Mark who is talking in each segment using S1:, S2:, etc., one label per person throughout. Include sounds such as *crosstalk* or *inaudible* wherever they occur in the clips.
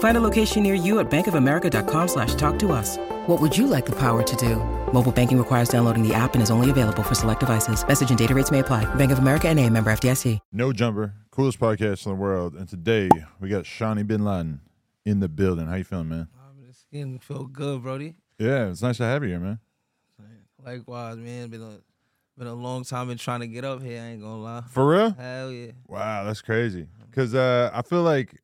S1: Find a location near you at bankofamerica.com slash talk to us. What would you like the power to do? Mobile banking requires downloading the app and is only available for select devices. Message and data rates may apply. Bank of America and a member FDIC.
S2: No Jumper, coolest podcast in the world. And today we got Shawny BinLaden in the building. How you feeling, man?
S3: I'm just getting feel good, Brody.
S2: Yeah, it's nice to have you here, man.
S3: Likewise, man. Been a been a long time been trying to get up here. I ain't gonna lie.
S2: For real?
S3: Hell yeah.
S2: Wow, that's crazy. Because uh, I feel like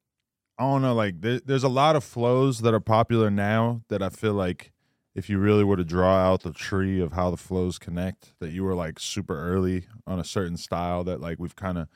S2: I don't know, like there, there's a lot of flows that are popular now that I feel like if you really were to draw out the tree of how the flows connect, that you were like super early on a certain style that like we've kind of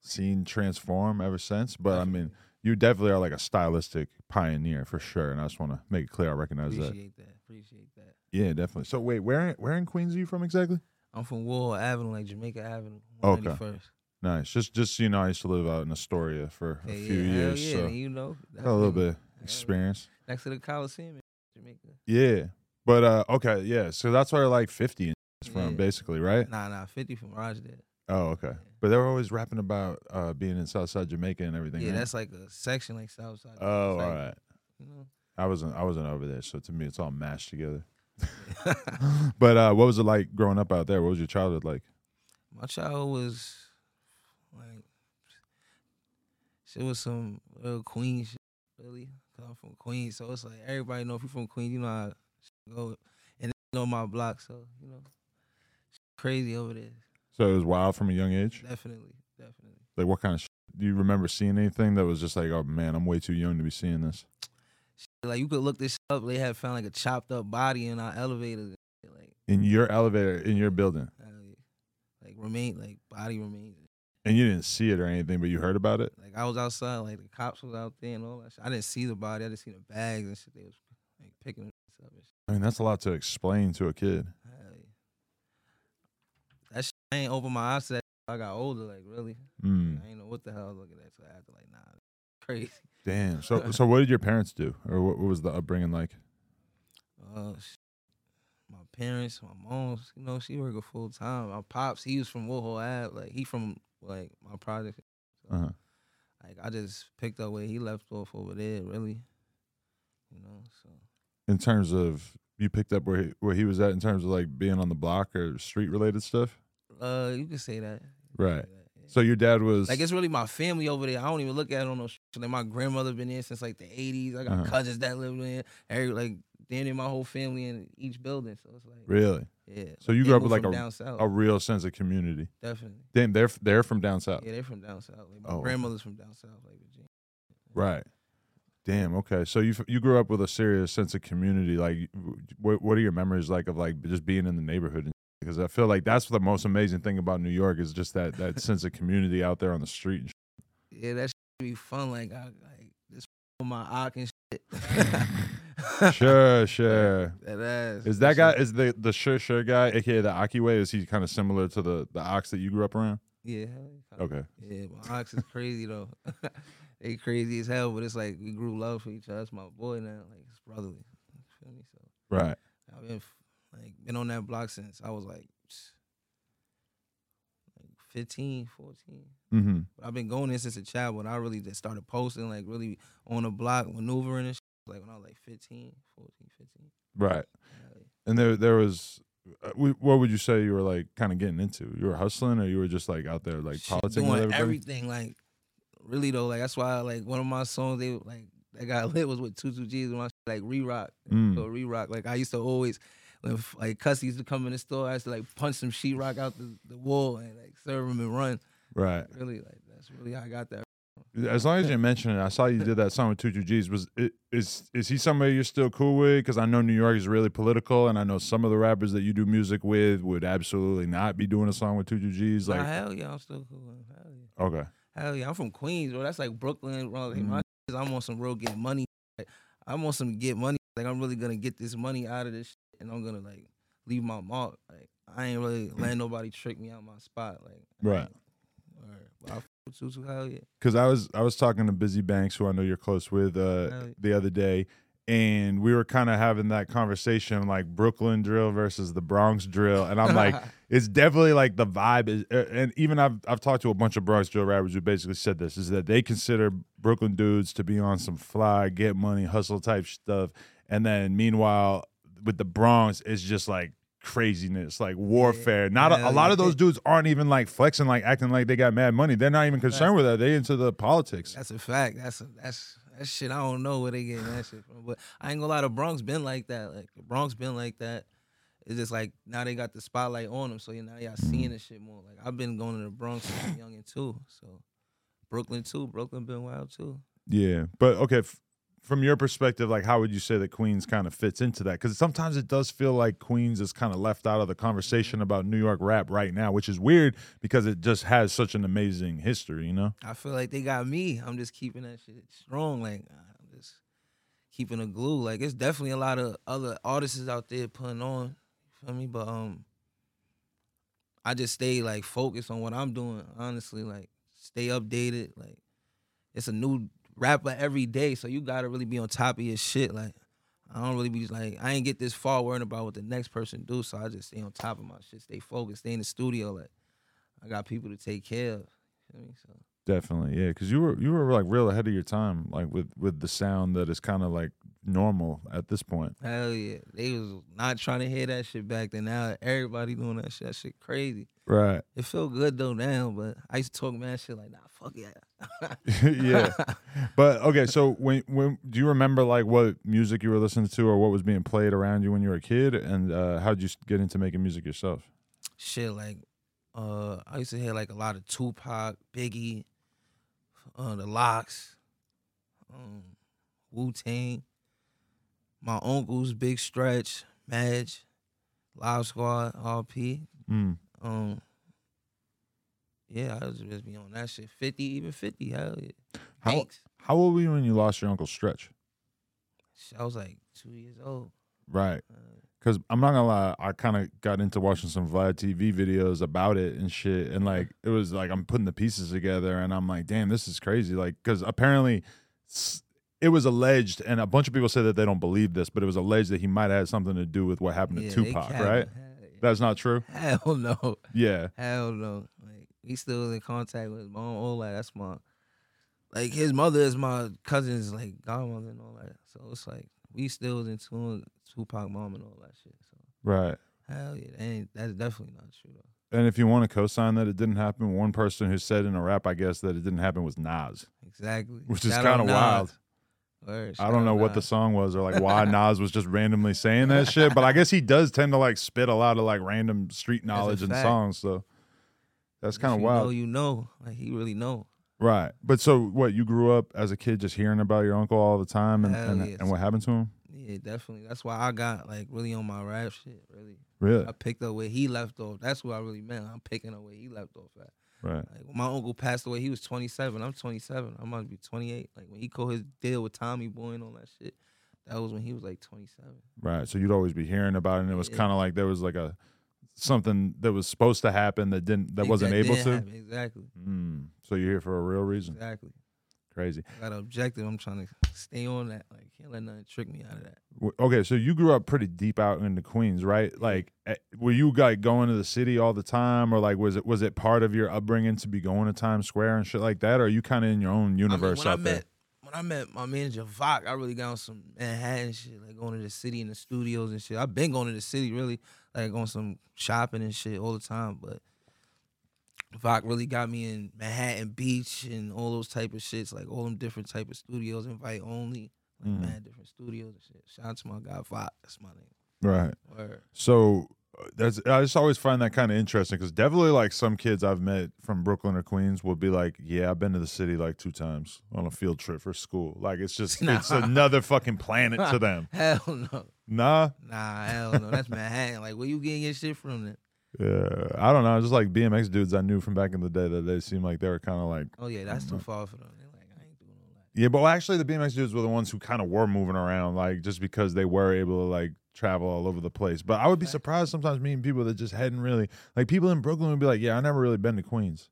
S2: seen transform ever since. But I mean, you definitely are like a stylistic pioneer for sure, and I just want to make it clear I recognize that.
S3: Appreciate that. Appreciate that.
S2: Yeah, definitely. So wait, where where in Queens are you from exactly?
S3: I'm from Wool Avenue, like Jamaica Avenue.
S2: Okay.
S3: 191st.
S2: Nice. Just just you know, I used to live out in Astoria for a
S3: Yeah,
S2: few
S3: yeah,
S2: years,
S3: yeah,
S2: so
S3: you know.
S2: got a little bit of experience.
S3: Next to the Coliseum in Jamaica.
S2: Yeah, but uh, okay, yeah. So that's where like fifty is from,
S3: Yeah.
S2: basically, right?
S3: Nah, nah, 50 from Rochdale.
S2: Oh, okay. But they were always rapping about uh being in Southside Jamaica and everything.
S3: Yeah,
S2: right?
S3: that's like a section like Southside.
S2: Oh,
S3: like,
S2: all right.
S3: You know.
S2: I wasn't I wasn't over there, so to me it's all mashed together. *laughs* but uh, what was it like growing up out there? What was your childhood like?
S3: My childhood was like shit was some real Queen shit, really. Cause I'm from Queens, so it's like everybody know if you're from Queens, you know how shit go. And they know my block, so you know, crazy over there.
S2: So it was wild from a young age.
S3: Definitely, definitely.
S2: Like what kind of? Sh- do you remember seeing anything that was just like, oh man, I'm way too young to be seeing this?
S3: Like you could look this up. They had found like a chopped up body in our elevator. Like,
S2: In your elevator, in your building,
S3: like remain, like body remains.
S2: And you didn't see it or anything, but you heard about it.
S3: Like I was outside, like the cops was out there and all that. Shit. I didn't see the body. I just seen the bags and shit. They was like picking it up. And shit.
S2: I mean, that's a lot to explain to a kid.
S3: Yeah. That shit, I ain't open my eyes to that. I got older, like really.
S2: Mm.
S3: I ain't know what the hell I was looking at. So I had to like, nah, *laughs* crazy.
S2: Damn. So, *laughs* so what did your parents do, or what, what was the upbringing like?
S3: Uh, my parents, my mom, you know, she working full time. My pops, he was from Woho Ave, like he from like my project. So,
S2: Uh-huh.
S3: Like I just picked up where he left off over there, really. You know, so
S2: In terms of you picked up where he, where he was at, in terms of like being on the block or street related stuff.
S3: uh, you can say that.
S2: Right. So your dad was
S3: Like it's really my family over there. I don't even look at it on no. sh- Like my grandmother been there since like the '80s. I got
S2: Uh-huh.
S3: cousins that live in. Every like damn near my whole family in each building. So it's like
S2: really
S3: yeah.
S2: So you grew up with, like, a- a real sense of community.
S3: Definitely.
S2: Damn, they're they're from down south.
S3: Yeah, they're from down south. Like my
S2: Oh,
S3: grandmother's from down south, like Virginia.
S2: Right. Damn. Okay. So you you grew up with a serious sense of community. Like, what what are your memories like of like just being in the neighborhood? Because I feel like that's the most amazing thing about New York is just that that sense of community out there on the street. and shit.
S3: Yeah, that should be fun. Like I like this my ock and shit. *laughs*
S2: Sure, sure.
S3: That ass.
S2: Is that guy is the the sure sure guy, aka the Aki way? Is he kind of similar to the the ox that you grew up around?
S3: Yeah.
S2: Okay.
S3: Yeah, my ox is crazy though. *laughs* they crazy as hell, but it's like we grew love for each other. It's my boy now, like it's brotherly. You feel me? So
S2: Right.
S3: I've been like been on that block since I was like, like 15, 14.
S2: Mm-hmm.
S3: But I've been going in since a child. When I really just started posting, like really on the block, maneuvering and shit, like when I was like 15, 14, 15.
S2: Right. And there there was. Uh, what would you say you were like kind of getting into? You were hustling, or you were just like out there like with
S3: doing
S2: everybody?
S3: everything. Like really though, like that's why like one of my songs they like that got *laughs* lit was with 22Gz when I like re rock.
S2: Mm.
S3: So re rock. Like I used to always when like Cuss used to come in the store, I used to like punch some sheetrock out the, the wall and like serve him and run.
S2: Right.
S3: Really like. That's really how I got that.
S2: As long as you mention it, I saw you did that song with Two G's. Was it, is is he somebody you're still cool with? Because I know New York is really political, and I know some of the rappers that you do music with would absolutely not be doing a song with Two G's.
S3: Nah,
S2: Like,
S3: hell yeah, I'm still cool. with him. Hell yeah.
S2: okay,
S3: Hell yeah, I'm from Queens, bro. That's like Brooklyn, bro. Like
S2: Mhm.
S3: my I'm on some real get money. Like, I'm on some get money. Like I'm really gonna get this money out of this, and I'm gonna like leave my mark. Like I ain't really letting nobody trick me out my spot. Like
S2: Right.
S3: ain't- Word. But I with Tutu, hell yeah.
S2: because I was I was talking to Busy Banks, who I know you're close with, uh,
S3: yeah.
S2: the other day, and we were kind of having that conversation, like Brooklyn drill versus the Bronx drill, and I'm like, *laughs* it's definitely like the vibe is, and even I've I've talked to a bunch of Bronx drill rappers who basically said this is that they consider Brooklyn dudes to be on some fly, get money, hustle type stuff, and then meanwhile with the Bronx, it's just like craziness, like warfare. Not a, a lot of those dudes aren't even like flexing, like acting like they got mad money. They're not even concerned with that. They into the politics.
S3: That's a fact. That's a, that's that shit. I don't know where they getting that shit from, but I ain't gonna lie. The Bronx been like that. Like the Bronx been like that. It's just like now they got the spotlight on them, so you now y'all seeing this shit more. Like I've been going to the Bronx since young and too. So Brooklyn too. Brooklyn been wild too.
S2: Yeah, but okay. F- from your perspective, like how would you say that Queens kind of fits into that? Because sometimes it does feel like Queens is kind of left out of the conversation about New York rap right now, which is weird because it just has such an amazing history. You know?
S3: I feel like they got me. I'm just keeping that shit strong. Like I'm just keeping a glue. Like it's definitely a lot of other artists out there putting on. You feel me? But um, I just stay like focused on what I'm doing. Honestly, like stay updated. Like it's a new rapper every day, so you gotta really be on top of your shit. Like I don't really be like I ain't get this far worrying about what the next person do, so I just stay on top of my shit. Stay focused. Stay in the studio. Like I got people to take care of. You feel me? So.
S2: Definitely, yeah. Because you were you were like real ahead of your time, like with with the sound that is kind of like normal at this point.
S3: Hell yeah. They was not trying to hear that shit back then. Now everybody doing that shit. That shit crazy.
S2: Right.
S3: It feel good though now, but I used to talk mad shit like, nah, fuck yeah. *laughs*
S2: yeah. *laughs* But okay, so when when do you remember like what music you were listening to or what was being played around you when you were a kid, and uh, how did you get into making music yourself?
S3: shit like uh I used to hear like a lot of Tupac, Biggie, uh the LOX, um, Wu Tang, my uncles, Big Stretch, Madge, Live Squad, RP.
S2: Mm.
S3: Um yeah, I was just be on that shit. 50, even 50, hell yeah.
S2: How
S3: Thanks.
S2: how old were you when you lost your uncle Stretch?
S3: I was like two years old.
S2: Right.
S3: Uh,
S2: Because I'm not gonna lie, I kind of got into watching some Vlad TV videos about it and shit, and like it was like I'm putting the pieces together, and I'm like, damn, this is crazy. Like, because apparently it was alleged, and a bunch of people say that they don't believe this, but it was alleged that he might have had something to do with what happened
S3: yeah,
S2: to Tupac, right? That's not true. *laughs*
S3: Hell no.
S2: Yeah.
S3: Hell no. Like we still in contact with his mom. All that. That's my like his mother is my cousin's like godmother and all that. So it's like we still in tune with Tupac mom and all that shit. So
S2: Right.
S3: hell yeah, that ain't, that's definitely not true though.
S2: And if you want to co-sign that it didn't happen, one person who said in a rap, I guess, that it didn't happen was Nas,
S3: Exactly.
S2: which is kind of wild. I don't know what the song was or like why Nas was just randomly saying that shit, but I guess he does tend to like spit a lot of like random street knowledge and
S3: fact.
S2: songs. So that's kind of wild,
S3: Know, you know, like he really know.
S2: right? But so what? You grew up as a kid just hearing about your uncle all the time, and
S3: Hell
S2: and, and what happened to him?
S3: Yeah, definitely. That's why I got like really on my rap shit. Really,
S2: Really?
S3: I picked up where he left off. That's what I really meant. I'm picking up where he left off at.
S2: Right.
S3: Like my uncle passed away, he was 27. I'm 27. I might be 28. Like when he called his deal with Tommy Boy and all that shit, that was when he was like 27.
S2: Right. So you'd always be hearing about it, and it was
S3: Yeah.
S2: kind of like there was like a something that was supposed to happen that didn't that wasn't able to.
S3: happen. Exactly.
S2: Mm. So you're here for a real reason.
S3: Exactly.
S2: Crazy.
S3: I got an objective. I'm trying to stay on that. Like can't let nothing trick me out of that.
S2: Okay, so you grew up pretty deep out in the Queens, right? Like, eh, were you like going to the city all the time, or like was it was it part of your upbringing to be going to Times Square and shit like that, or are you kind of in your own
S3: I mean,
S2: universe
S3: when I
S2: there?
S3: met when I met my manager Vok, I really got on some Manhattan shit, like going to the city and the studios and shit. I've been going to the city really, like on some shopping and shit all the time, but Vok really got me in Manhattan Beach and all those type of shits, like all them different type of studios, invite only, like
S2: Mhm.
S3: mad different studios and shit. Shout out to my guy Vok, that's my name.
S2: Right.
S3: Word.
S2: So, that's I just always find that kind of interesting because definitely like some kids I've met from Brooklyn or Queens will be like, yeah, I've been to the city like two times on a field trip for school. Like it's just *laughs* it's another fucking planet to *laughs* them.
S3: Hell no.
S2: Nah,
S3: Nah, hell no. That's Manhattan. Like, where you getting your shit from then?
S2: Yeah, I don't know. Just like BMX dudes I knew from back in the day that they seemed like they were kind of like,
S3: Oh yeah, that's too far for them. They're like, I ain't doing all that.
S2: yeah, but actually the BMX dudes were the ones who kind of were moving around, like just because they were able to like travel all over the place. But I would be
S3: Right.
S2: surprised sometimes meeting people that just hadn't really like people in Brooklyn would be like, yeah, I never really been to Queens.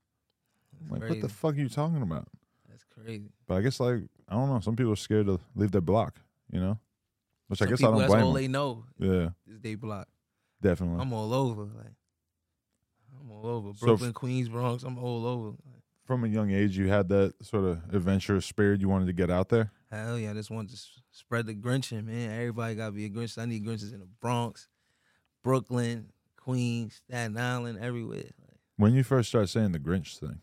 S3: That's
S2: Like, what
S3: crazy.
S2: the fuck are you talking about?
S3: That's crazy.
S2: But I guess like I don't know. Some people are scared to leave their block. You know, which
S3: Some
S2: I guess
S3: people,
S2: I don't
S3: that's all
S2: blame them.
S3: they know
S2: Yeah,
S3: is they block.
S2: definitely.
S3: I'm all over. Like, I'm all over.
S2: So
S3: Brooklyn, Queens, Bronx. I'm all over.
S2: From a young age, you had that sort of adventurous spirit. You wanted to get out there.
S3: hell yeah, I just want to spread the Grinching, man. Everybody got to be a Grinch. I need Grinches in the Bronx, Brooklyn, Queens, Staten Island, everywhere. Like,
S2: When you first started saying the Grinch thing,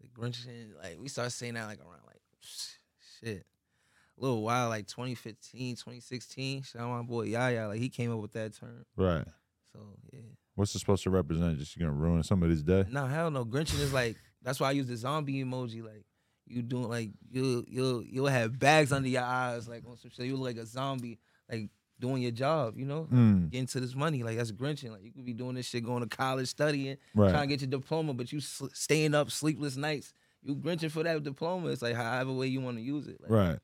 S3: the Grinching, like we started saying that like around like *sniffs* shit. A little while, like 2015, 2016. Shout out my boy Yaya. Like he came up with that term.
S2: right?
S3: So yeah.
S2: What's it supposed to represent? Just gonna ruin somebody's day?
S3: No, hell no. Grinching is like that's why I use the zombie emoji. Like you doing like you'll you'll you'll have bags under your eyes, like on some shit. You look like a zombie, like doing your job, you know?
S2: Mm,
S3: Getting to this money. Like that's Grinching. Like you could be doing this shit, going to college, studying,
S2: right.
S3: trying to get your diploma, but you sl- staying up sleepless nights. You Grinching for that diploma. It's like however way you want to use it. Like,
S2: Right.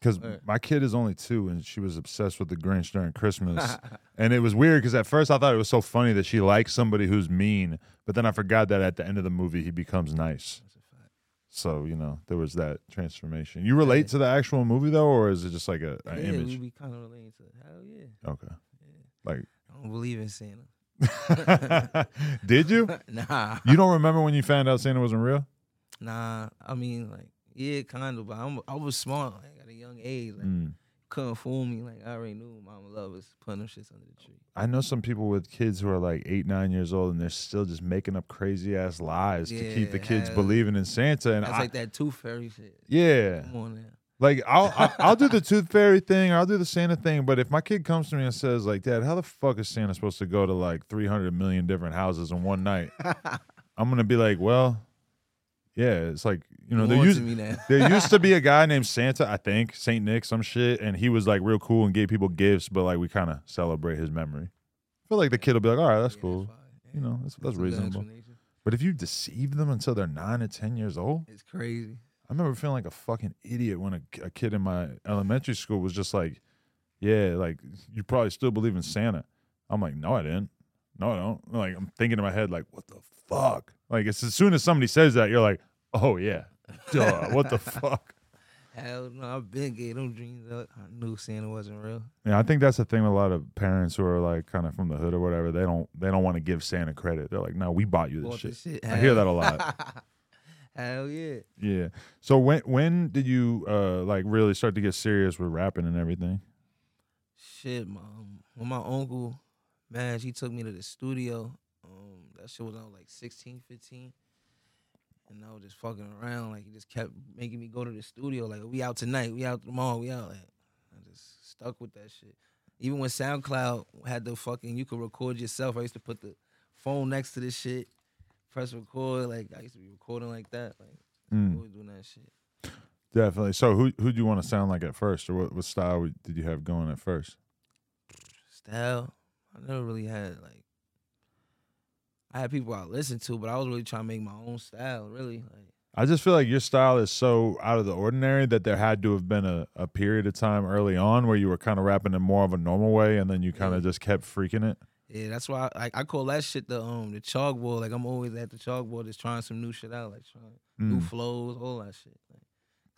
S2: Because my kid is only two, and she was obsessed with the Grinch during Christmas. *laughs* and it was weird because at first I thought it was so funny that she likes somebody who's mean, but then I forgot that at the end of the movie he becomes nice.
S3: That's a fact.
S2: So you know there was that transformation. You relate to the actual movie though, or is it just like a, an
S3: yeah, we
S2: image?
S3: be kind of relating to. it. Hell yeah.
S2: Okay. Like,
S3: I don't believe in Santa. *laughs*
S2: did you? *laughs*
S3: nah.
S2: You don't remember when you found out Santa wasn't real?
S3: Nah, I mean like yeah, kind of, but I'm I was smart like young age. Like
S2: Mm.
S3: couldn't fool me. Like I already knew Mama Love was putting shits under the tree.
S2: I know some people with kids who are like eight, nine years old, and they're still just making up crazy ass lies to keep the kids
S3: hell.
S2: believing in Santa. And
S3: That's
S2: I,
S3: like that tooth fairy shit.
S2: yeah,
S3: Come on now.
S2: Like I'll I'll, *laughs* I'll do the tooth fairy thing or I'll do the Santa thing, but if my kid comes to me and says like, "Dad, how the fuck is Santa supposed to go to like 300 million different houses in one night?" *laughs* I'm gonna be like, "Well, yeah, it's like you know there used *laughs*
S3: now.
S2: there used to be a *laughs* guy named Santa, I think Saint Nick, some shit, and he was like real cool and gave people gifts, but like we kind of celebrate his memory. I feel like the kid will be like, "All right, that's
S3: Yeah,
S2: cool," you know, that's that's
S3: good
S2: reasonable. But if you deceive them until they're nine or ten years old.
S3: It's crazy.
S2: I remember feeling like a fucking idiot when a, a kid in my elementary school was just like, "Yeah, like you probably still believe in Santa." I'm like, "No, I didn't. No, I don't." Like I'm thinking in my head, like, "What the fuck?" Like it's as soon as somebody says that, you're like, "Oh yeah, duh. what the fuck?" *laughs*
S3: Hell no, I've been gave them dreams up. I knew Santa wasn't real.
S2: Yeah, I think that's the thing. with A lot of parents who are like kind of from the hood or whatever, they don't they don't want to give Santa credit. They're like, "No, we bought you this
S3: Bought
S2: shit."
S3: this shit.
S2: I hear that a lot. *laughs*
S3: Hell yeah.
S2: Yeah. So when when did you uh like really start to get serious with rapping and everything?
S3: Shit, mom. When my uncle, man, he took me to the studio. Um, that shit was on like 16, 15. And I was just fucking around. Like he just kept making me go to the studio. Like we out tonight, we out tomorrow, we out. Like I just stuck with that shit. Even when SoundCloud had the fucking you could record yourself, I used to put the phone next to this shit, press record. Like I used to be recording like that. Like
S2: Mm.
S3: always doing that shit.
S2: Definitely. So who who do you want to sound like at first, or what, what style did you have going at first?
S3: style. I never really had like I had people I listened to, but I was really trying to make my own style, really. Like
S2: I just feel like your style is so out of the ordinary that there had to have been a, a period of time early on where you were kind of rapping in more of a normal way, and then you kind of
S3: Yeah.
S2: just kept freaking it.
S3: yeah, that's why I, I call that shit the um the chalkboard. Like I'm always at the chalkboard just trying some new shit out, like trying new
S2: Mm.
S3: flows, all that shit. Like,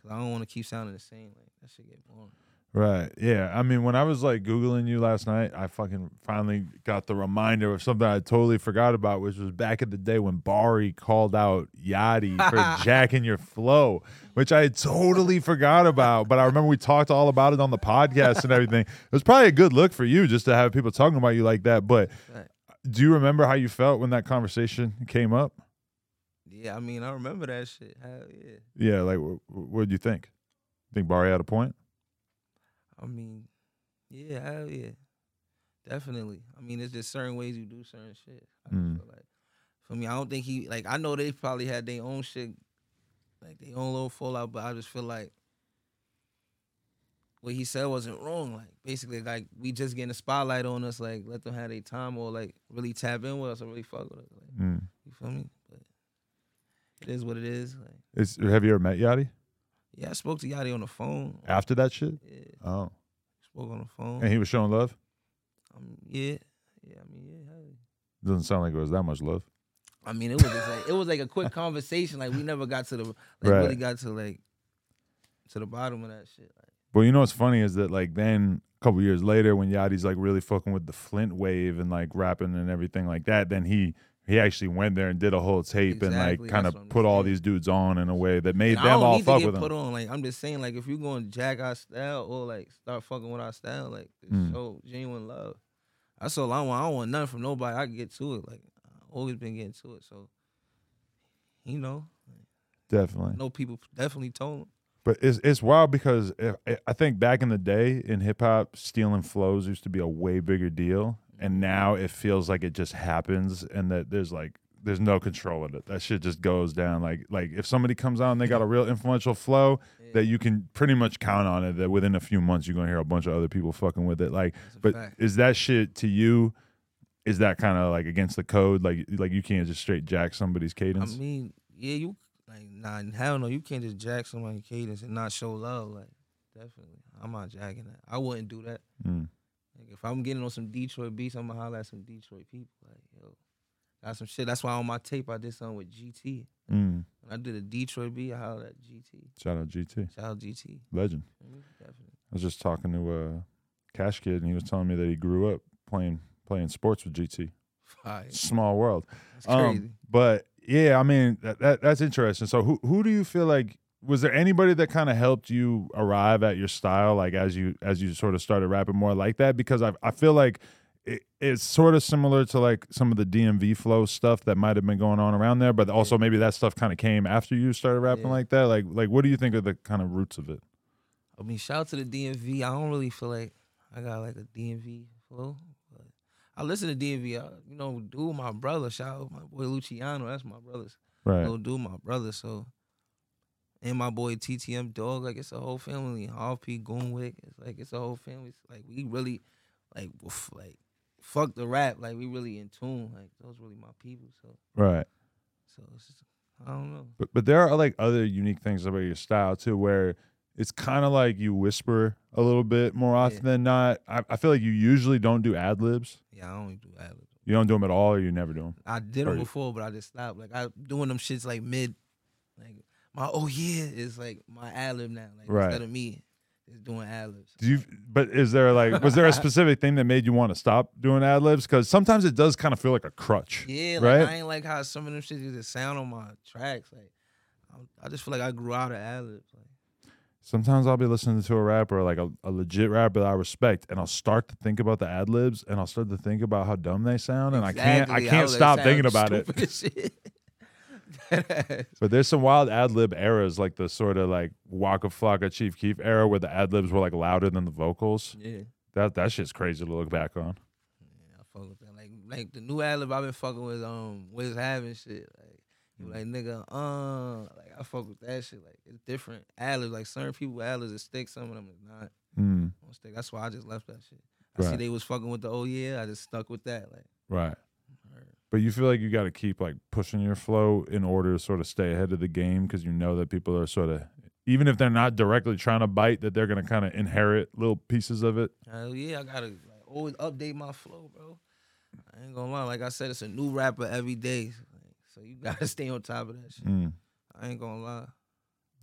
S3: Cause I don't want to keep sounding the same. Like that shit get boring.
S2: Right. Yeah. I mean, when I was like Googling you last night, I fucking finally got the reminder of something I totally forgot about, which was back in the day when Bari called out Yachty for *laughs* jacking your flow, which I totally forgot about. But I remember we talked all about it on the podcast and everything. It was probably a good look for you just to have people talking about you like that. But do you remember how you felt when that conversation came up?
S3: Yeah, I mean I remember that shit. Hell yeah.
S2: Yeah. Like, what did you think? Think Bari had a point?
S3: I mean, yeah, hell yeah. Definitely. I mean, it's just certain ways you do certain shit. I
S2: Mm.
S3: feel like for me, I don't think he like. I know they probably had their own shit, like their own little fallout, but I just feel like what he said wasn't wrong. Like basically, like we just getting a spotlight on us. Like let them have their time or like really tap in with us or really fuck with us. Like,
S2: Mm.
S3: you feel me? But it is what it is. Like
S2: Is, have you ever met Yachty
S3: yeah, I spoke to Yachty on the phone.
S2: after that shit?
S3: Yeah,
S2: Oh,
S3: spoke on the phone.
S2: and he was showing love.
S3: um, yeah, yeah. I mean, yeah. yeah.
S2: Doesn't sound like it was that much love.
S3: I mean, it was just like it was like a quick *laughs* conversation. Like we never got to the like
S2: Right.
S3: really got to like to the bottom of that shit. Like,
S2: But you know what's funny is that like then a couple years later when Yachty's like really fucking with the Flint wave and like rapping and everything like that, then he he actually went there and did a whole tape and like kind of put all these dudes on in a way that made
S3: and
S2: them all fuck with him.
S3: put on. Like I'm just saying, like if you're going to jack our style or like start fucking with our style, like
S2: Mm.
S3: show genuine love. That's all I want. I don't want nothing from nobody. I can get to it. Like I always been getting to it. So you know,
S2: Definitely.
S3: No people definitely told him.
S2: But it's it's wild because if, I think back in the day in hip hop, stealing flows used to be a way bigger deal, and now it feels like it just happens, and that there's like there's no control of it. That shit just goes down. Like like if somebody comes out and they got a real influential flow, that you can pretty much count on it. That within a few months you're gonna hear a bunch of other people fucking with it. Like, but
S3: fact.
S2: is that shit to you? Is that kind of like against the code? Like like you can't just straight jack somebody's cadence?
S3: I mean, yeah, you like nah, hell no, you can't just jack somebody's cadence and not show love. Like, definitely, I'm not jacking that. I wouldn't do that.
S2: Mm.
S3: Like, if I'm getting on some Detroit beats, I'm gonna holler at some Detroit people. Like, yo, got some shit. That's why on my tape I did something with GT.
S2: Mm.
S3: When I did a Detroit beat, I hollered at GT.
S2: Shout out GT
S3: Shout out GT.
S2: legend.
S3: Definitely.
S2: I was just talking to uh, Cash Kidd, and he was telling me that he grew up playing playing sports with GT.
S3: Fire.
S2: Small world. Um, but yeah, I mean that, that that's interesting. So who who do you feel like was there anybody that kind of helped you arrive at your style, like as you as you sort of started rapping more like that? Because I I feel like it, it's sort of similar to like some of the DMV flow stuff that might have been going on around there, but also maybe that stuff kind of came after you started rapping
S3: Yeah.
S2: like that. Like like what do you think are the kind of roots of it?
S3: I mean, shout out to the DMV. I don't really feel like I got like a DMV flow, but I listen to DMV. I, uh, you know, dude, my brother. Shout out my boy Luciano. That's my brother's.
S2: Right.
S3: Little dude, my brother. So, and my boy TTM Dog. Like it's a whole family. Half P Goonwick. It's like it's a whole family. It's like we really, like, woof, like, fuck the rap. Like we really in tune. Like those really my people. So,
S2: Right.
S3: so it's just, I don't know.
S2: But but there are like other unique things about your style too, where it's kind of like you whisper a little bit more often
S3: Yeah.
S2: than not. I, I feel like you usually don't do ad libs.
S3: Yeah, I don't do ad libs.
S2: You don't do them at all, or you never do them.
S3: I did them before, but I just stopped. Like I doing them shits like mid, like my oh yeah is like my ad lib now. Like
S2: Right.
S3: instead of me, just doing ad libs.
S2: Do you? But is there like was there a specific thing that made you want to stop doing ad libs? Because sometimes it does kind of feel like a crutch.
S3: Yeah, like
S2: right.
S3: I ain't like how some of them shit just sound on my tracks. Like I'm- I just feel like I grew out of ad libs. Like
S2: Sometimes I'll be listening to a rapper, like a, a legit rapper that I respect, and I'll start to think about the ad libs, and I'll start to think about how dumb they sound, and I can't I can't
S3: like,
S2: stop thinking about it.
S3: stupid as shit. Deadass.
S2: But there's some wild ad lib eras, like the sort of like Waka Flocka Chief Keef era, where the ad libs were like louder than the vocals.
S3: yeah.
S2: That that shit's crazy to look back on.
S3: Yeah, I fuck with that. Like, like the new ad lib I've been fucking with, um, Wiz having shit. Like, he
S2: Mm.
S3: like nigga, uh, like I fuck with that shit. Like, it's different ad libs. Like certain people ad libs is stick, some of them is not
S2: Mm,
S3: on stick. That's why I just left that shit. I see they was fucking with the oh yeah, I just stuck with that. Like,
S2: right. But you feel like you got to keep like pushing your flow in order to sort of stay ahead of the game because you know that people are sort of, even if they're not directly trying to bite, that they're gonna kind of inherit little pieces of it.
S3: hell yeah, I gotta like always update my flow, bro. I ain't gonna lie. Like I said, it's a new rapper every day. So you gotta *laughs* stay on top of that shit.
S2: Mm.
S3: I ain't gonna lie.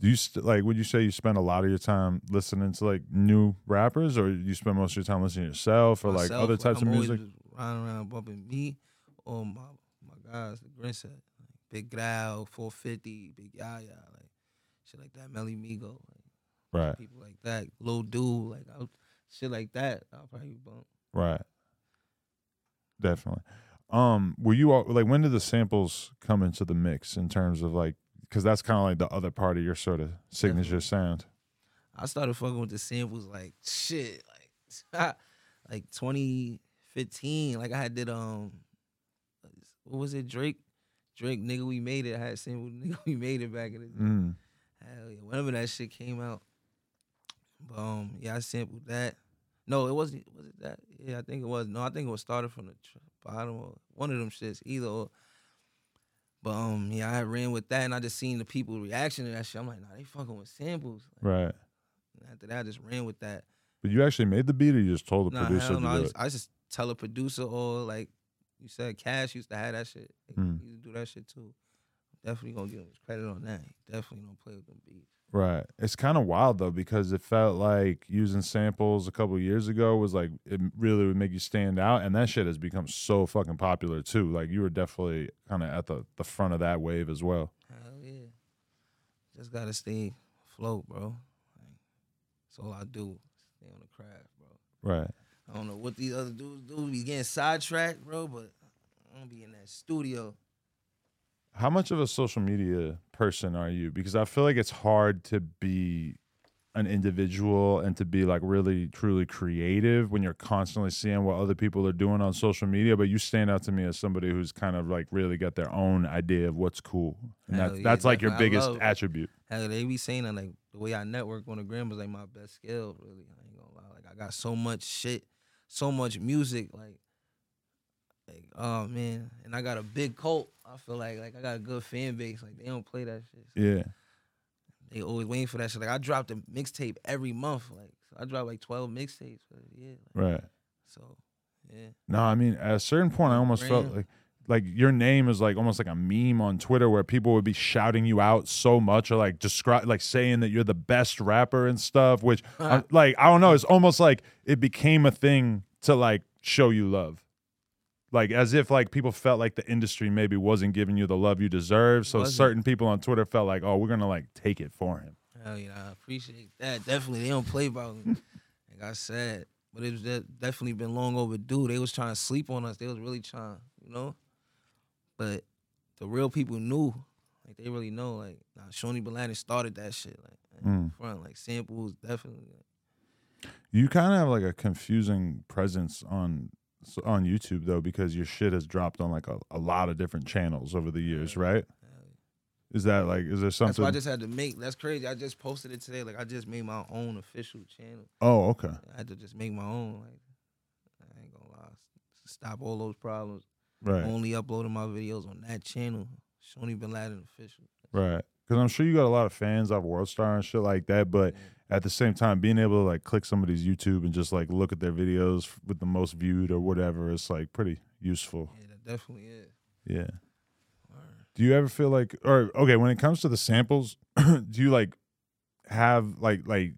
S2: Do you st- like? Would you say you spend a lot of your time listening to like new rappers, or you spend most of your time listening to yourself, or like other types
S3: I'm
S2: of music?
S3: just riding around bumping me or my my guys, the Grin set, like Big Growl, 450, Big Yaya, like shit like that, Melly Migo, like
S2: Right,
S3: people like that, Lil Dude, like I, shit like that. I'll probably bump.
S2: right. Definitely. Um, were you all, like when did the samples come into the mix in terms of like because that's kind of like the other part of your sort of signature
S3: Definitely.
S2: sound.
S3: I started fucking with the samples like shit, like *laughs* like 2015, Like I had did um, was it? Drake, Drake, nigga, we made it. I had sampled *laughs* nigga, we made it back in the day.
S2: Mm.
S3: Hell yeah, whenever that shit came out. But um, yeah, I sampled that. No, it wasn't. Was it that? Yeah, I think it was. No, I think it was started from the tr- bottom or one of them shits. Either. Or. But um, yeah, I ran with that, and I just seen the people reaction to that shit. I'm like, nah, they fucking with samples. Like,
S2: Right.
S3: and after that, I just ran with that.
S2: But you actually made the beat, or you just told the
S3: Nah,
S2: producer
S3: hell
S2: to
S3: no. I
S2: do
S3: just,
S2: it?
S3: I just tell a producer or like you said, Cash used to have that shit.
S2: Mm.
S3: He used to do that shit too. Definitely gonna give him his credit on that. He definitely don't play with them beats.
S2: Right. It's kind of wild though because it felt like using samples a couple years ago was like it really would make you stand out, and that shit has become so fucking popular too. Like you were definitely kind of at the the front of that wave as well.
S3: Hell yeah. Just gotta stay afloat, bro. Like, that's all I do. Stay on the craft, bro.
S2: Right.
S3: I don't know what these other dudes do. Be getting sidetracked, bro, but I'm gonna be in that studio.
S2: How much of a social media person are you? Because I feel like it's hard to be an individual and to be like really truly creative when you're constantly seeing what other people are doing on social media. But you stand out to me as somebody who's kind of like really got their own idea of what's cool, and
S3: Hell
S2: that's
S3: yeah,
S2: that's like your.
S3: I
S2: biggest
S3: love-
S2: attribute.
S3: Hell, they be saying that like the way I network on the gram was like my best skill, really. I ain't gonna lie. Like I got so much shit, so much music, like like oh man. And I got a big cult. I feel like like I got a good fan base. Like they don't play that shit. So
S2: Yeah.
S3: They always waiting for that shit. Like I dropped a mixtape every month. Like so I dropped like twelve mixtapes year. Like,
S2: Right.
S3: so yeah.
S2: No, I mean at a certain point, I almost felt like like your name is like almost like a meme on Twitter where people would be shouting you out so much or like describe like saying that you're the best rapper and stuff. Which uh-huh. I, like I don't know, it's almost like it became a thing to like show you love. Like as if like people felt like the industry maybe wasn't giving you the love you deserve. So certain people on Twitter felt like, oh, we're gonna like take it for him.
S3: Hell yeah, I appreciate that. Definitely, they don't play about me. *laughs* like I said, but it's de- definitely been long overdue. They was trying to sleep on us. They was really trying, you know. But the real people knew, like they really know. Like, nah, Shawny BinLaden started that shit. Like, like,
S2: Mm.
S3: front, like samples, definitely. Like,
S2: You kind of have like a confusing presence on on YouTube though, because your shit has dropped on like a, a lot of different channels over the years, right?
S3: yeah.
S2: Is that like is there
S3: That's
S2: something?
S3: I just had to make. That's crazy. I just posted it today. Like I just made my own official channel.
S2: oh, okay,
S3: I had to just make my own. Like I ain't gonna lie. Stop all those problems.
S2: Right,
S3: Only uploading my videos on that channel. Shawny BinLaden official.
S2: right. Because I'm sure you got a lot of fans off WorldStar and shit like that, but at the same time, being able to like click somebody's YouTube and just like look at their videos with the most viewed or whatever, it's like pretty useful.
S3: Yeah, that definitely is.
S2: Yeah. Do you ever feel like, or okay, when it comes to the samples, *clears throat* do you like have like like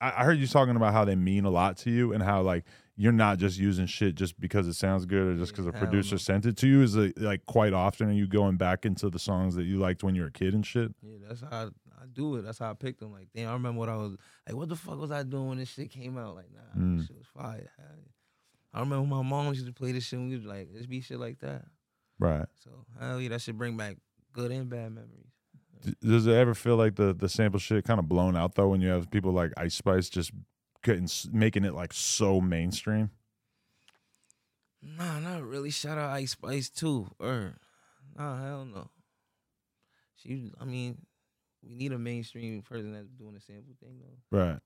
S2: I heard you talking about how they mean a lot to you and how like you're not just using shit just because it sounds good or just because a producer sent it to you. Is it like quite often are you going back into the songs that you liked when you were a kid and shit?
S3: Yeah, that's how I, I do it. That's how I picked them. Like, damn, I remember what I was like. What the fuck was I doing when this shit came out? Like, nah,
S2: Mm.
S3: this shit was fire. I remember my mom used to play this shit. and we was like, let's be shit like that.
S2: Right.
S3: So hell yeah, that should bring back good and bad memories.
S2: Does it ever feel like the the sample shit kind of blown out though when you have people like Ice Spice just getting making it like so mainstream?
S3: Nah, not really. Shout out Ice Spice too. Or nah, hell no. She, I mean, we need a mainstream person that's doing the sample thing though.
S2: Right.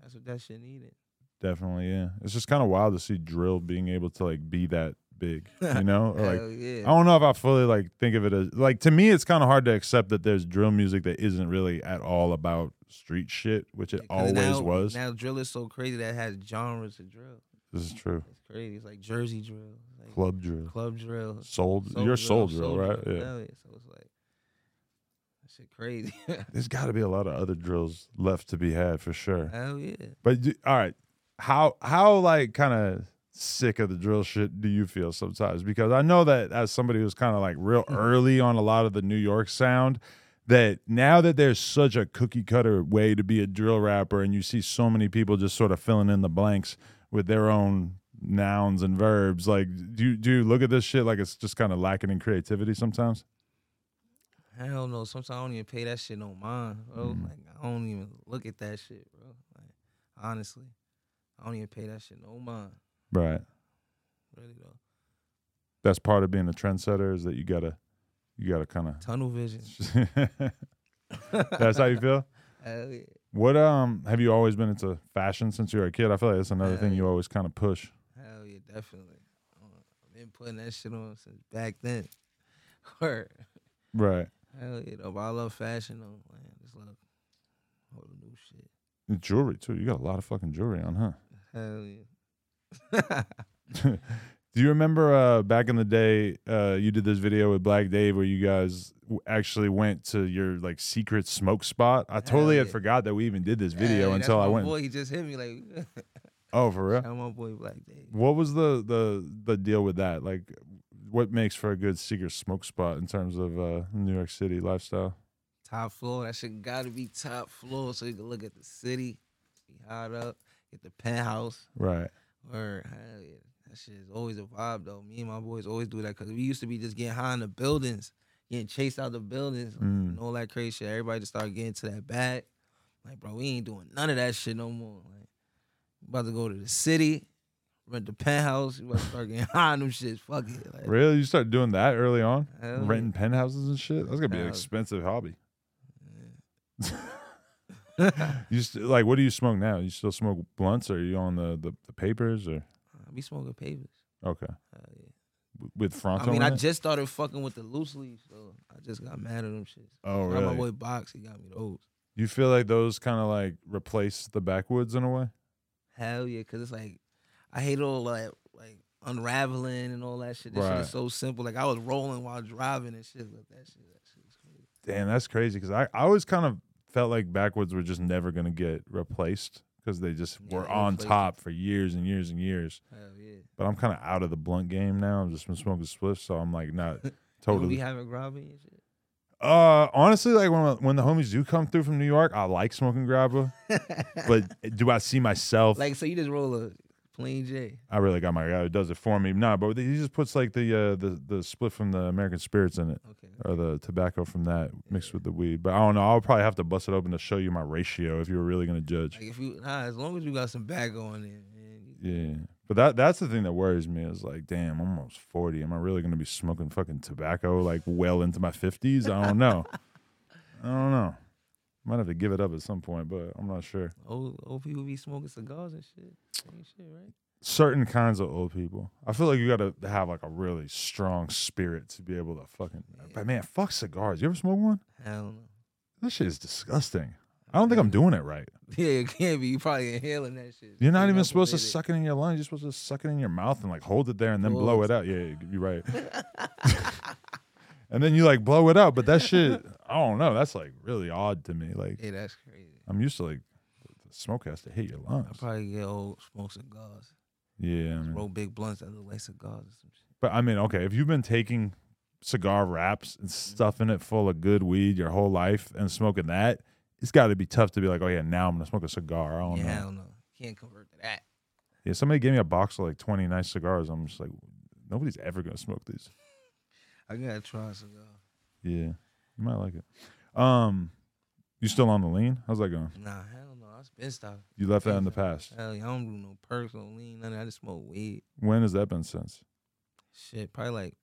S3: That's what that shit needed.
S2: Definitely, yeah. It's just kind of wild to see drill being able to like be that big, *laughs* you know? Like
S3: yeah.
S2: I don't know if I fully like think of it as like to me it's kind of hard to accept that there's drill music that isn't really at all about street shit, which it always
S3: now,
S2: was.
S3: Now drill is so crazy that it has genres of drill.
S2: This is true.
S3: It's crazy. It's like Jersey drill, like
S2: Club drill.
S3: club drill,
S2: Soul, you're soul drill, right?
S3: drill.
S2: Yeah.
S3: Hell So it's like shit crazy. *laughs*
S2: There's got to be a lot of other drills left to be had for sure.
S3: Hell yeah.
S2: But all right, how how like kind of sick of the drill shit do you feel sometimes? Because I know that as somebody who's kind of like real early on a lot of the New York sound, that now that there's such a cookie cutter way to be a drill rapper, and you see so many people just sort of filling in the blanks with their own nouns and verbs, like do you, do you look at this shit like it's just kind of lacking in creativity sometimes?
S3: Hell no. Sometimes I don't even pay that shit no mind, bro.
S2: Mm.
S3: Like I don't even look at that shit, bro. Like honestly, I don't even pay that shit no mind.
S2: Right.
S3: Really though.
S2: That's part of being a trendsetter is that you gotta you gotta kind of. *laughs*
S3: Tunnel vision.
S2: That's how you feel. *laughs*
S3: Hell yeah.
S2: What um have you always been into fashion since you were a kid? I feel like that's another thing you
S3: Uh,
S2: always kind of push.
S3: Hell yeah, definitely. I've been putting that shit on since back then. *laughs* Word.
S2: Right.
S3: Hell yeah, though. But I love fashion though. Man, just love all the new shit.
S2: And jewelry too. You got a lot of fucking jewelry on, huh?
S3: Hell yeah. *laughs*
S2: Do you remember uh, back in the day, uh, you did this video with Black Dave where you guys w- actually went to your like secret smoke spot? I totally had forgot that we even did this video
S3: Hey,
S2: until I went.
S3: Boy, he just hit me like. *laughs*
S2: Oh, for real?
S3: Out my boy Black Dave.
S2: What was the the the deal with that? Like, what makes for a good secret smoke spot in terms of uh, New York City lifestyle?
S3: Top floor. That shit gotta be top floor so you can look at the city, be hot up, get the penthouse.
S2: Right.
S3: Or that shit is always a vibe though. Me and my boys always do that because we used to be just getting high in the buildings, getting chased out of the buildings,
S2: Mm.
S3: and all that crazy shit. Everybody just started getting to that bag. Like, bro, we ain't doing none of that shit no more. Like, about to go to the city, rent the penthouse. We about to start getting *laughs* high on them shits. Fuck it. Like,
S2: Really? You started doing that early on? Renting penthouses and shit? That's gonna be an expensive hobby. *laughs* *laughs* You st- like what do you smoke now? You still smoke blunts or are you on the, the, the papers or uh,
S3: I be smoking papers.
S2: okay.
S3: Hell yeah.
S2: W- With Fronto
S3: I mean,
S2: in
S3: I
S2: it?
S3: just started fucking with the loose leaves, so I just got mad at them shits.
S2: Oh
S3: out My
S2: really?
S3: boy Box, he got me those.
S2: You feel like those kind of like replace the backwoods in a way?
S3: Hell yeah, cause it's like I hate all like like unraveling and all that shit. This shit
S2: Right.
S3: is so simple. Like I was rolling while driving and shit like that shit. That shit is crazy.
S2: Damn, that's crazy because I, I always kind of felt like backwoods were just never gonna get replaced because they just
S3: Yeah,
S2: were on top for years and years and years.
S3: Hell yeah.
S2: But I'm kind of out of the blunt game now. I've just been smoking spliffs, so I'm like not *laughs* totally.
S3: be having grabba and shit.
S2: Uh, honestly, like when when the homies do come through from New York, I like smoking grabba. *laughs* but do I see myself?
S3: Like so, you just roll a plain J.
S2: I really got my guy who does it for me. Nah, but he just puts like the uh, the the split from the American Spirits in it,
S3: Okay.
S2: or the tobacco from that mixed with the weed. But I don't know. I'll probably have to bust it open to show you my ratio if you were really gonna judge.
S3: Like if you nah, as long as you got some back on it,
S2: Yeah, but that that's the thing that worries me is like, damn, I'm almost forty. Am I really gonna be smoking fucking tobacco like well into my fifties? I don't know. *laughs* I don't know. Might have to give it up at some point, but I'm not sure.
S3: Old old people be smoking cigars and shit. Ain't shit, right?
S2: Certain kinds of old people, I feel like you got to have like a really strong spirit to be able to fucking. But man, fuck cigars. You ever smoke one?
S3: Hell no.
S2: That shit is disgusting. I don't think I'm doing it right. *laughs*
S3: Yeah, it can't be. You probably inhaling that shit.
S2: You're not even supposed to
S3: it.
S2: suck it in your lungs. You're supposed to suck it in your mouth and like hold it there and then blow it out. Yeah, you're right. *laughs* *laughs* and then you like blow it out, but that shit, *laughs* I don't know. That's like really odd to me. Like
S3: Yeah, that's crazy.
S2: I'm used to like the smoke has to hit your
S3: I
S2: lungs.
S3: probably get old smoke cigars.
S2: Yeah, I mean,
S3: Roll big blunts that look like cigars or some shit.
S2: but I mean, okay, if you've been taking cigar wraps and mm-hmm. stuffing it full of good weed your whole life and smoking that, it's got to be tough to be like, oh yeah, now I'm gonna smoke a cigar. I don't
S3: yeah,
S2: know.
S3: hell no. Can't convert to that.
S2: Yeah, somebody gave me a box of like 20 nice cigars. I'm just like, nobody's ever gonna smoke these.
S3: I gotta try a cigar.
S2: Yeah, you might like it. Um, you still on the lean? How's that going?
S3: Nah, hell no. I've been stopped.
S2: You left that in the past.
S3: Hell yeah, I don't do no perks, no lean, nothing. I just smoke weed.
S2: When has that been since?
S3: Shit, probably like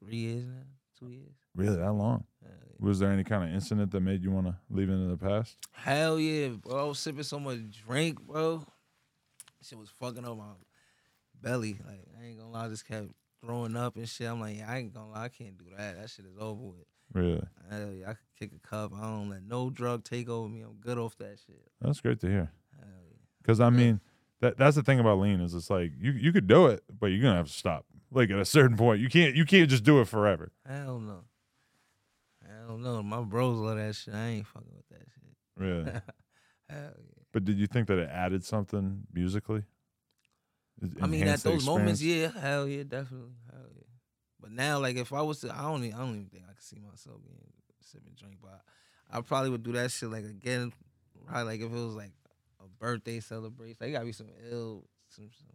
S3: three years now, two years.
S2: Really, that long?
S3: Hell yeah.
S2: Was there any kind of incident that made you want to leave it in the past?
S3: Hell yeah, bro. I was sipping so much drink, bro. Shit was fucking up my belly. Like, I ain't gonna lie, I just kept throwing up and shit. I'm like, yeah, I ain't gonna lie, I can't do that. That shit is over with.
S2: Really?
S3: Hell yeah, I could kick a cup. I don't let no drug take over me. I'm good off that shit.
S2: That's great to hear.
S3: Hell yeah.
S2: Because I mean, that that's the thing about lean is it's like you you could do it, but you're gonna have to stop. Like at a certain point, you can't you can't just do it forever.
S3: Hell no. Hell no. My bros love that shit. I ain't fucking with that shit.
S2: Really. *laughs*
S3: Hell yeah.
S2: but did you think that it added something musically?
S3: I mean, at those moments, yeah, hell yeah, definitely, hell yeah. But now, like, if I was to, I don't, even, I don't even think I could see myself being sipping drink, but I, probably would do that shit like again, probably like if it was like a birthday celebration, like it gotta be some ill, some, some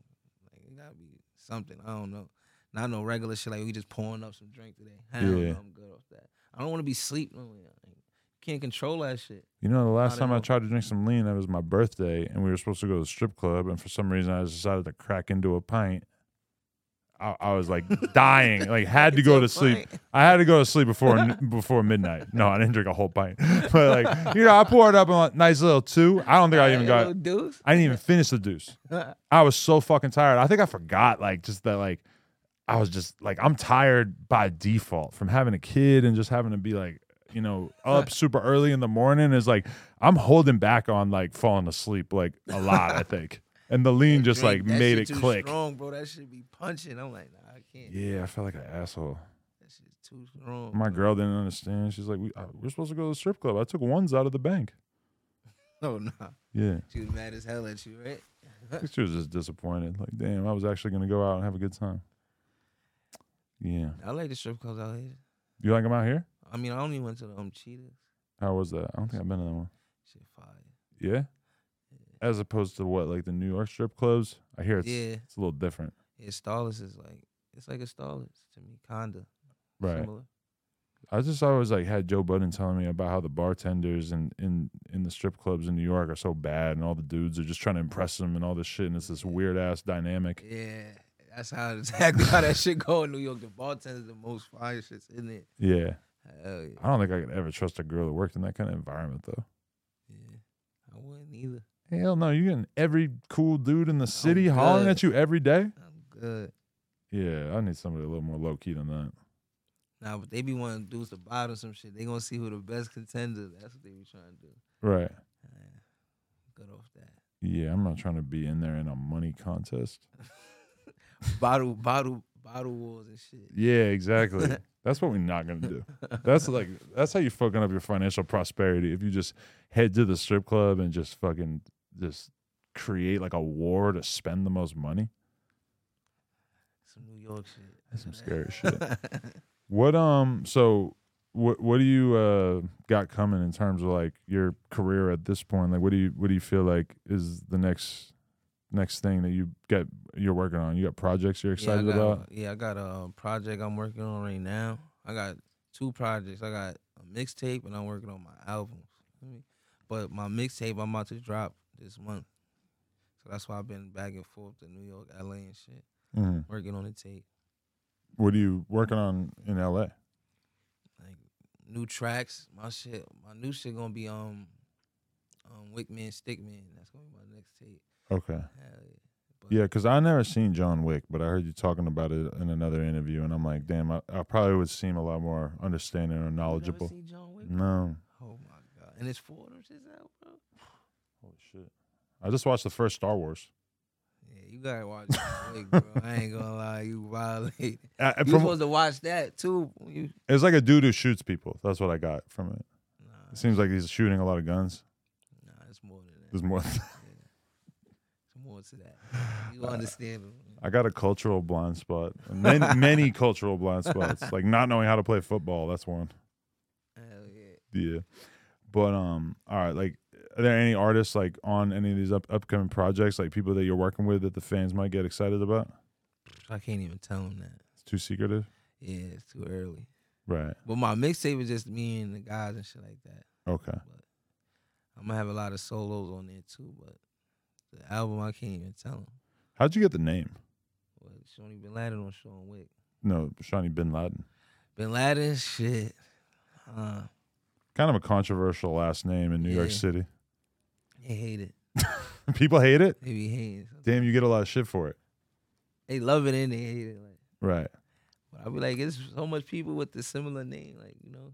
S3: like it gotta be something. I don't know, not no regular shit like we just pouring up some drink today. Hell
S2: Yeah.
S3: no, I'm good off that. I don't want to be sleeping. Like, can't control that shit.
S2: You know, the last time I tried to drink some lean, that was my birthday, and we were supposed to go to the strip club, and for some reason, I decided to crack into a pint, I, I was like *laughs* dying, like had to go to sleep. I had to go to sleep before *laughs* before midnight. No, I didn't drink a whole pint, *laughs* but like you know, I poured up a nice little two. I don't think I even got.
S3: deuce.
S2: I didn't even finish the deuce. I was so fucking tired. I think I forgot, like, just that, like, I was just like, I'm tired by default from having a kid and just having to be like, you know, up super early in the morning. Is like, I'm holding back on like falling asleep like a lot, I *laughs* think. And the lean just like
S3: Drink,
S2: made it click.
S3: Strong, bro. That should be punching. I'm like, nah, I can't.
S2: Yeah, I felt like an asshole.
S3: That shit's too strong.
S2: My girl didn't understand. She's like, we, uh, we're supposed to go to the strip club. I took ones out of the bank. *laughs*
S3: Oh nah.
S2: Yeah.
S3: She was mad as hell at you, right? *laughs*
S2: She was just disappointed. Like, damn, I was actually going to go out and have a good time. Yeah.
S3: I like the strip clubs out here.
S2: You like them out here?
S3: I mean, I only went to the um Cheetahs.
S2: How was that? I don't think I've been to that one.
S3: Shit fire.
S2: Yeah. As opposed to what, like the New York strip clubs? I hear it's
S3: yeah.
S2: it's a little different.
S3: Yeah, Starless is like it's like a Starless to me, kinda.
S2: Right.
S3: Similar.
S2: I just always like had Joe Budden telling me about how the bartenders in, in in the strip clubs in New York are so bad and all the dudes are just trying to impress them and all this shit and it's this weird ass dynamic.
S3: Yeah. That's how *laughs* exactly how that shit go in New York. The bartender's the most fire shits in it.
S2: Yeah.
S3: Hell yeah.
S2: I don't think I could ever trust a girl that worked in that kind of environment though.
S3: Yeah. I wouldn't either.
S2: Hell no, you getting every cool dude in the city hollering at you every day?
S3: I'm good.
S2: Yeah, I need somebody a little more low key than that.
S3: Nah, but they be wanting dudes to bottom some shit. They gonna see who the best contender. That's what they be trying to do.
S2: Right.
S3: Yeah. Good off that.
S2: Yeah, I'm not trying to be in there in a money contest. *laughs*
S3: Bottle, bottle, bottle wars and shit.
S2: Yeah, exactly. *laughs* that's what we're not gonna do. That's like that's how you fucking up your financial prosperity. If you just head to the strip club and just fucking just create like a war to spend the most money.
S3: Some New York shit.
S2: That's some scary *laughs* shit. What um so what what do you uh got coming in terms of like your career at this point? Like what do you what do you feel like is the next next thing that you get you're working on? You got projects you're excited
S3: yeah, got,
S2: about?
S3: Yeah, I got a um, project I'm working on right now. I got two projects. I got a mixtape and I'm working on my albums. You feel me? But my mixtape I'm about to drop this month. So that's why I've been back and forth to New York, LA and shit.
S2: Mhm.
S3: Working on the tape.
S2: What are you working on in LA?
S3: Like new tracks. My shit my new shit gonna be um um Wickman Stickman. That's gonna be my next tape.
S2: Okay.
S3: Yeah.
S2: Because I never seen John Wick, but I heard you talking about it in another interview, and I'm like, damn, I, I probably would seem a lot more understanding or
S3: you never
S2: knowledgeable.
S3: seen John Wick?
S2: No.
S3: Oh my god. And it's four of them shits out, bro. *sighs*
S2: Holy shit. I just watched the first Star Wars.
S3: Yeah, you gotta watch John Wick, bro. I ain't gonna lie, you violated.
S2: Uh, *laughs*
S3: You
S2: from-
S3: supposed to watch that too. You,
S2: it's like a dude who shoots people. That's what I got from it.
S3: nah,
S2: It seems like he's shooting a lot of guns.
S3: nah, it's more than that.
S2: There's more.
S3: It's more to that. You understand?
S2: I got a cultural blind spot. Many, *laughs* many cultural blind spots. Like not knowing how to play football. That's one.
S3: Hell yeah.
S2: Yeah. But um, all right. Like, are there any artists like on any of these up- upcoming projects, like people that you're working with that the fans might get excited about?
S3: I can't even tell them that.
S2: It's too secretive.
S3: Yeah, it's too early.
S2: Right.
S3: But my mixtape is just me and the guys and shit like that.
S2: Okay.
S3: But I'm gonna have a lot of solos on there too. But the album, I can't even tell them.
S2: How'd you get the name?
S3: But Shawny BinLaden on Sean Wick.
S2: No, Shawny BinLaden.
S3: Bin Laden, shit. Uh,
S2: Kind of a controversial last name in New York City.
S3: they hate it. *laughs*
S2: People hate it.
S3: They be hating.
S2: Damn, you get a lot of shit for it.
S3: They love it and they hate it. Like,
S2: Right.
S3: but I be like, it's so much people with the similar name. Like, you know,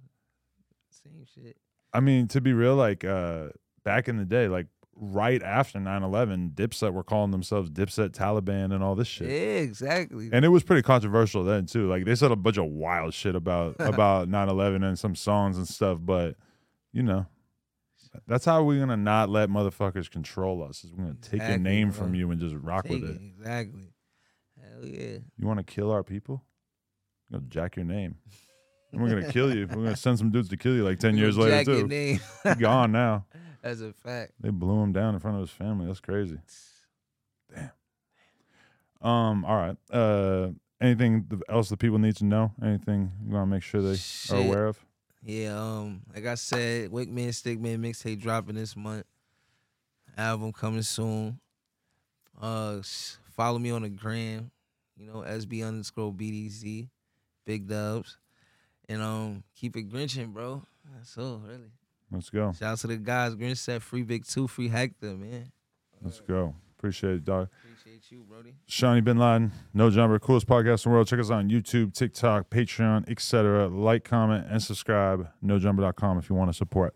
S3: same shit.
S2: I mean, to be real, like uh back in the day, like right after 9-11, Dipset were calling themselves Dipset Taliban and all this shit.
S3: Yeah, exactly.
S2: And it was pretty controversial then too. Like they said a bunch of wild shit about *laughs* about 9/11 and some songs and stuff, but you know, that's how we're gonna not let motherfuckers control us. Is we're gonna take your name
S3: bro.
S2: from you and just rock
S3: Take
S2: with it.
S3: Exactly. Hell yeah.
S2: You want to kill our people? Go jack your name. And we're gonna kill you. We're gonna send some dudes to kill you like ten years
S3: gonna
S2: later
S3: jack your
S2: too. Gone now. *laughs*
S3: That's a fact.
S2: They blew him down in front of his family. That's crazy. Damn. Um. All right. Uh. Anything else that people need to know? Anything you want to make sure they are aware of?
S3: Yeah, um, like I said, Wickman Stickman mixtape dropping this month. Album coming soon. Uh, follow me on the gram, You know, SB underscore BDC, big dubs, and um, keep it Grinching, bro. That's all, really.
S2: Let's go.
S3: Shout out to the guys. Grinch set free Big Two, free Hector, man.
S2: Let's go. Appreciate it, dog.
S3: Appreciate you, Brody.
S2: Shawny BinLaden, No Jumper, coolest podcast in the world. Check us out on YouTube, TikTok, Patreon, etc. Like, comment, and subscribe. NoJumper.com if you want to support.